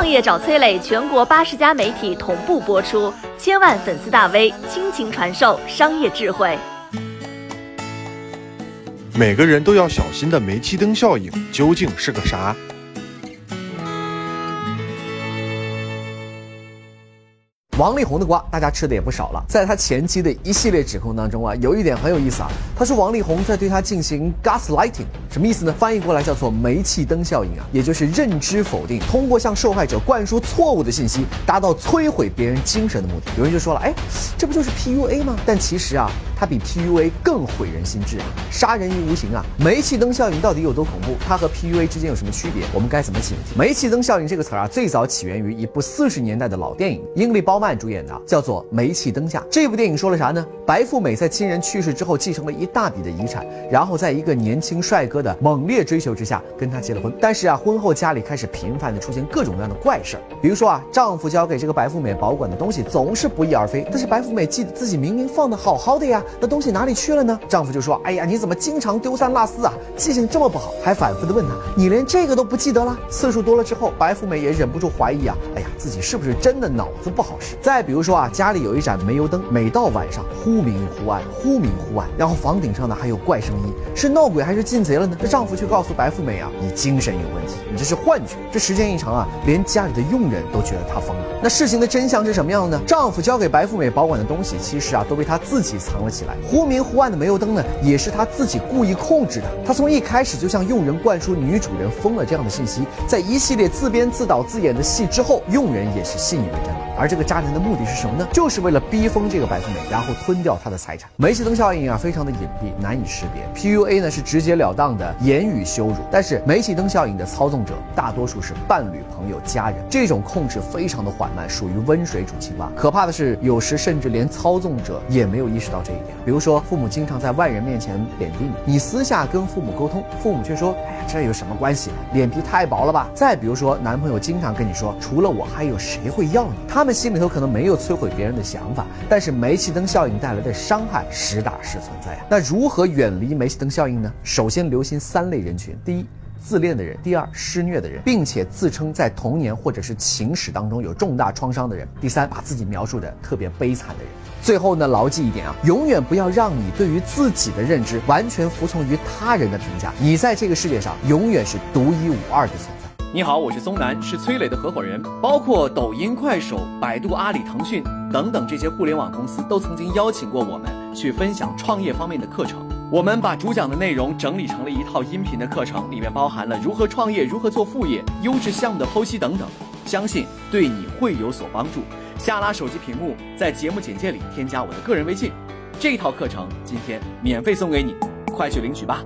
创业找崔磊，全国八十家媒体同步播出，千万粉丝大 V 倾情传授商业智慧。每个人都要小心的煤气灯效应究竟是个啥？王力宏的瓜，大家吃的也不少了。在他前期的一系列指控当中啊，有一点很有意思啊。他说王力宏在对他进行 gaslighting，什么意思呢？翻译过来叫做煤气灯效应啊，也就是认知否定，通过向受害者灌输错误的信息，达到摧毁别人精神的目的。有人就说了，哎，这不就是 PUA 吗？但其实啊，它比 PUA 更毁人心智，杀人于无形啊。煤气灯效应到底有多恐怖？它和 PUA 之间有什么区别？我们该怎么警惕？煤气灯效应这个词啊，最早起源于一部四十年代的老电影，英利鲍曼。主演的叫做《煤气灯下》这部电影说了啥呢？白富美在亲人去世之后继承了一大笔的遗产，然后在一个年轻帅哥的猛烈追求之下跟他结了婚。但是啊，婚后家里开始频繁的出现各种各样的怪事儿，比如说啊，丈夫交给这个白富美保管的东西总是不翼而飞。但是白富美记得自己明明放的好好的呀，那东西哪里去了呢？丈夫就说：“哎呀，你怎么经常丢三落四啊？记性这么不好？”还反复的问他：“你连这个都不记得了？”次数多了之后，白富美也忍不住怀疑啊，哎呀，自己是不是真的脑子不好使？再比如说啊，家里有一盏煤油灯，每到晚上忽明忽暗，忽明忽暗，然后房顶上呢还有怪声音，是闹鬼还是进贼了呢？这丈夫却告诉白富美啊，你精神有问题，你这是幻觉。这时间一长啊，连家里的佣人都觉得他疯了。那事情的真相是什么样的呢？丈夫交给白富美保管的东西，其实啊都被她自己藏了起来。忽明忽暗的煤油灯呢，也是他自己故意控制的。他从一开始就向佣人灌输女主人疯了这样的信息，在一系列自编自导自演的戏之后，佣人也是信以为真了。而这个渣男的目的是什么呢？就是为了逼疯这个白富美，然后吞掉她的财产。煤气灯效应啊，非常的隐蔽，难以识别。PUA 呢是直截了当的言语羞辱，但是煤气灯效应的操纵者大多数是伴侣、朋友、家人，这种控制非常的缓慢，属于温水煮青蛙。可怕的是，有时甚至连操纵者也没有意识到这一比如说，父母经常在外人面前贬低你，你私下跟父母沟通，父母却说：“哎呀，这有什么关系？脸皮太薄了吧？”再比如说，男朋友经常跟你说：“除了我，还有谁会要你？”他们。心里头可能没有摧毁别人的想法，但是煤气灯效应带来的伤害实打实存在啊。那如何远离煤气灯效应呢？首先留心三类人群：第一，自恋的人；第二，施虐的人，并且自称在童年或者是情史当中有重大创伤的人；第三，把自己描述的特别悲惨的人。最后呢，牢记一点啊，永远不要让你对于自己的认知完全服从于他人的评价。你在这个世界上永远是独一无二的存在。你好，我是松南，是崔磊的合伙人。包括抖音、快手、百度、阿里、腾讯等等这些互联网公司，都曾经邀请过我们去分享创业方面的课程。我们把主讲的内容整理成了一套音频的课程，里面包含了如何创业、如何做副业、优质项目的剖析等等，相信对你会有所帮助。下拉手机屏幕，在节目简介里添加我的个人微信，这套课程今天免费送给你，快去领取吧。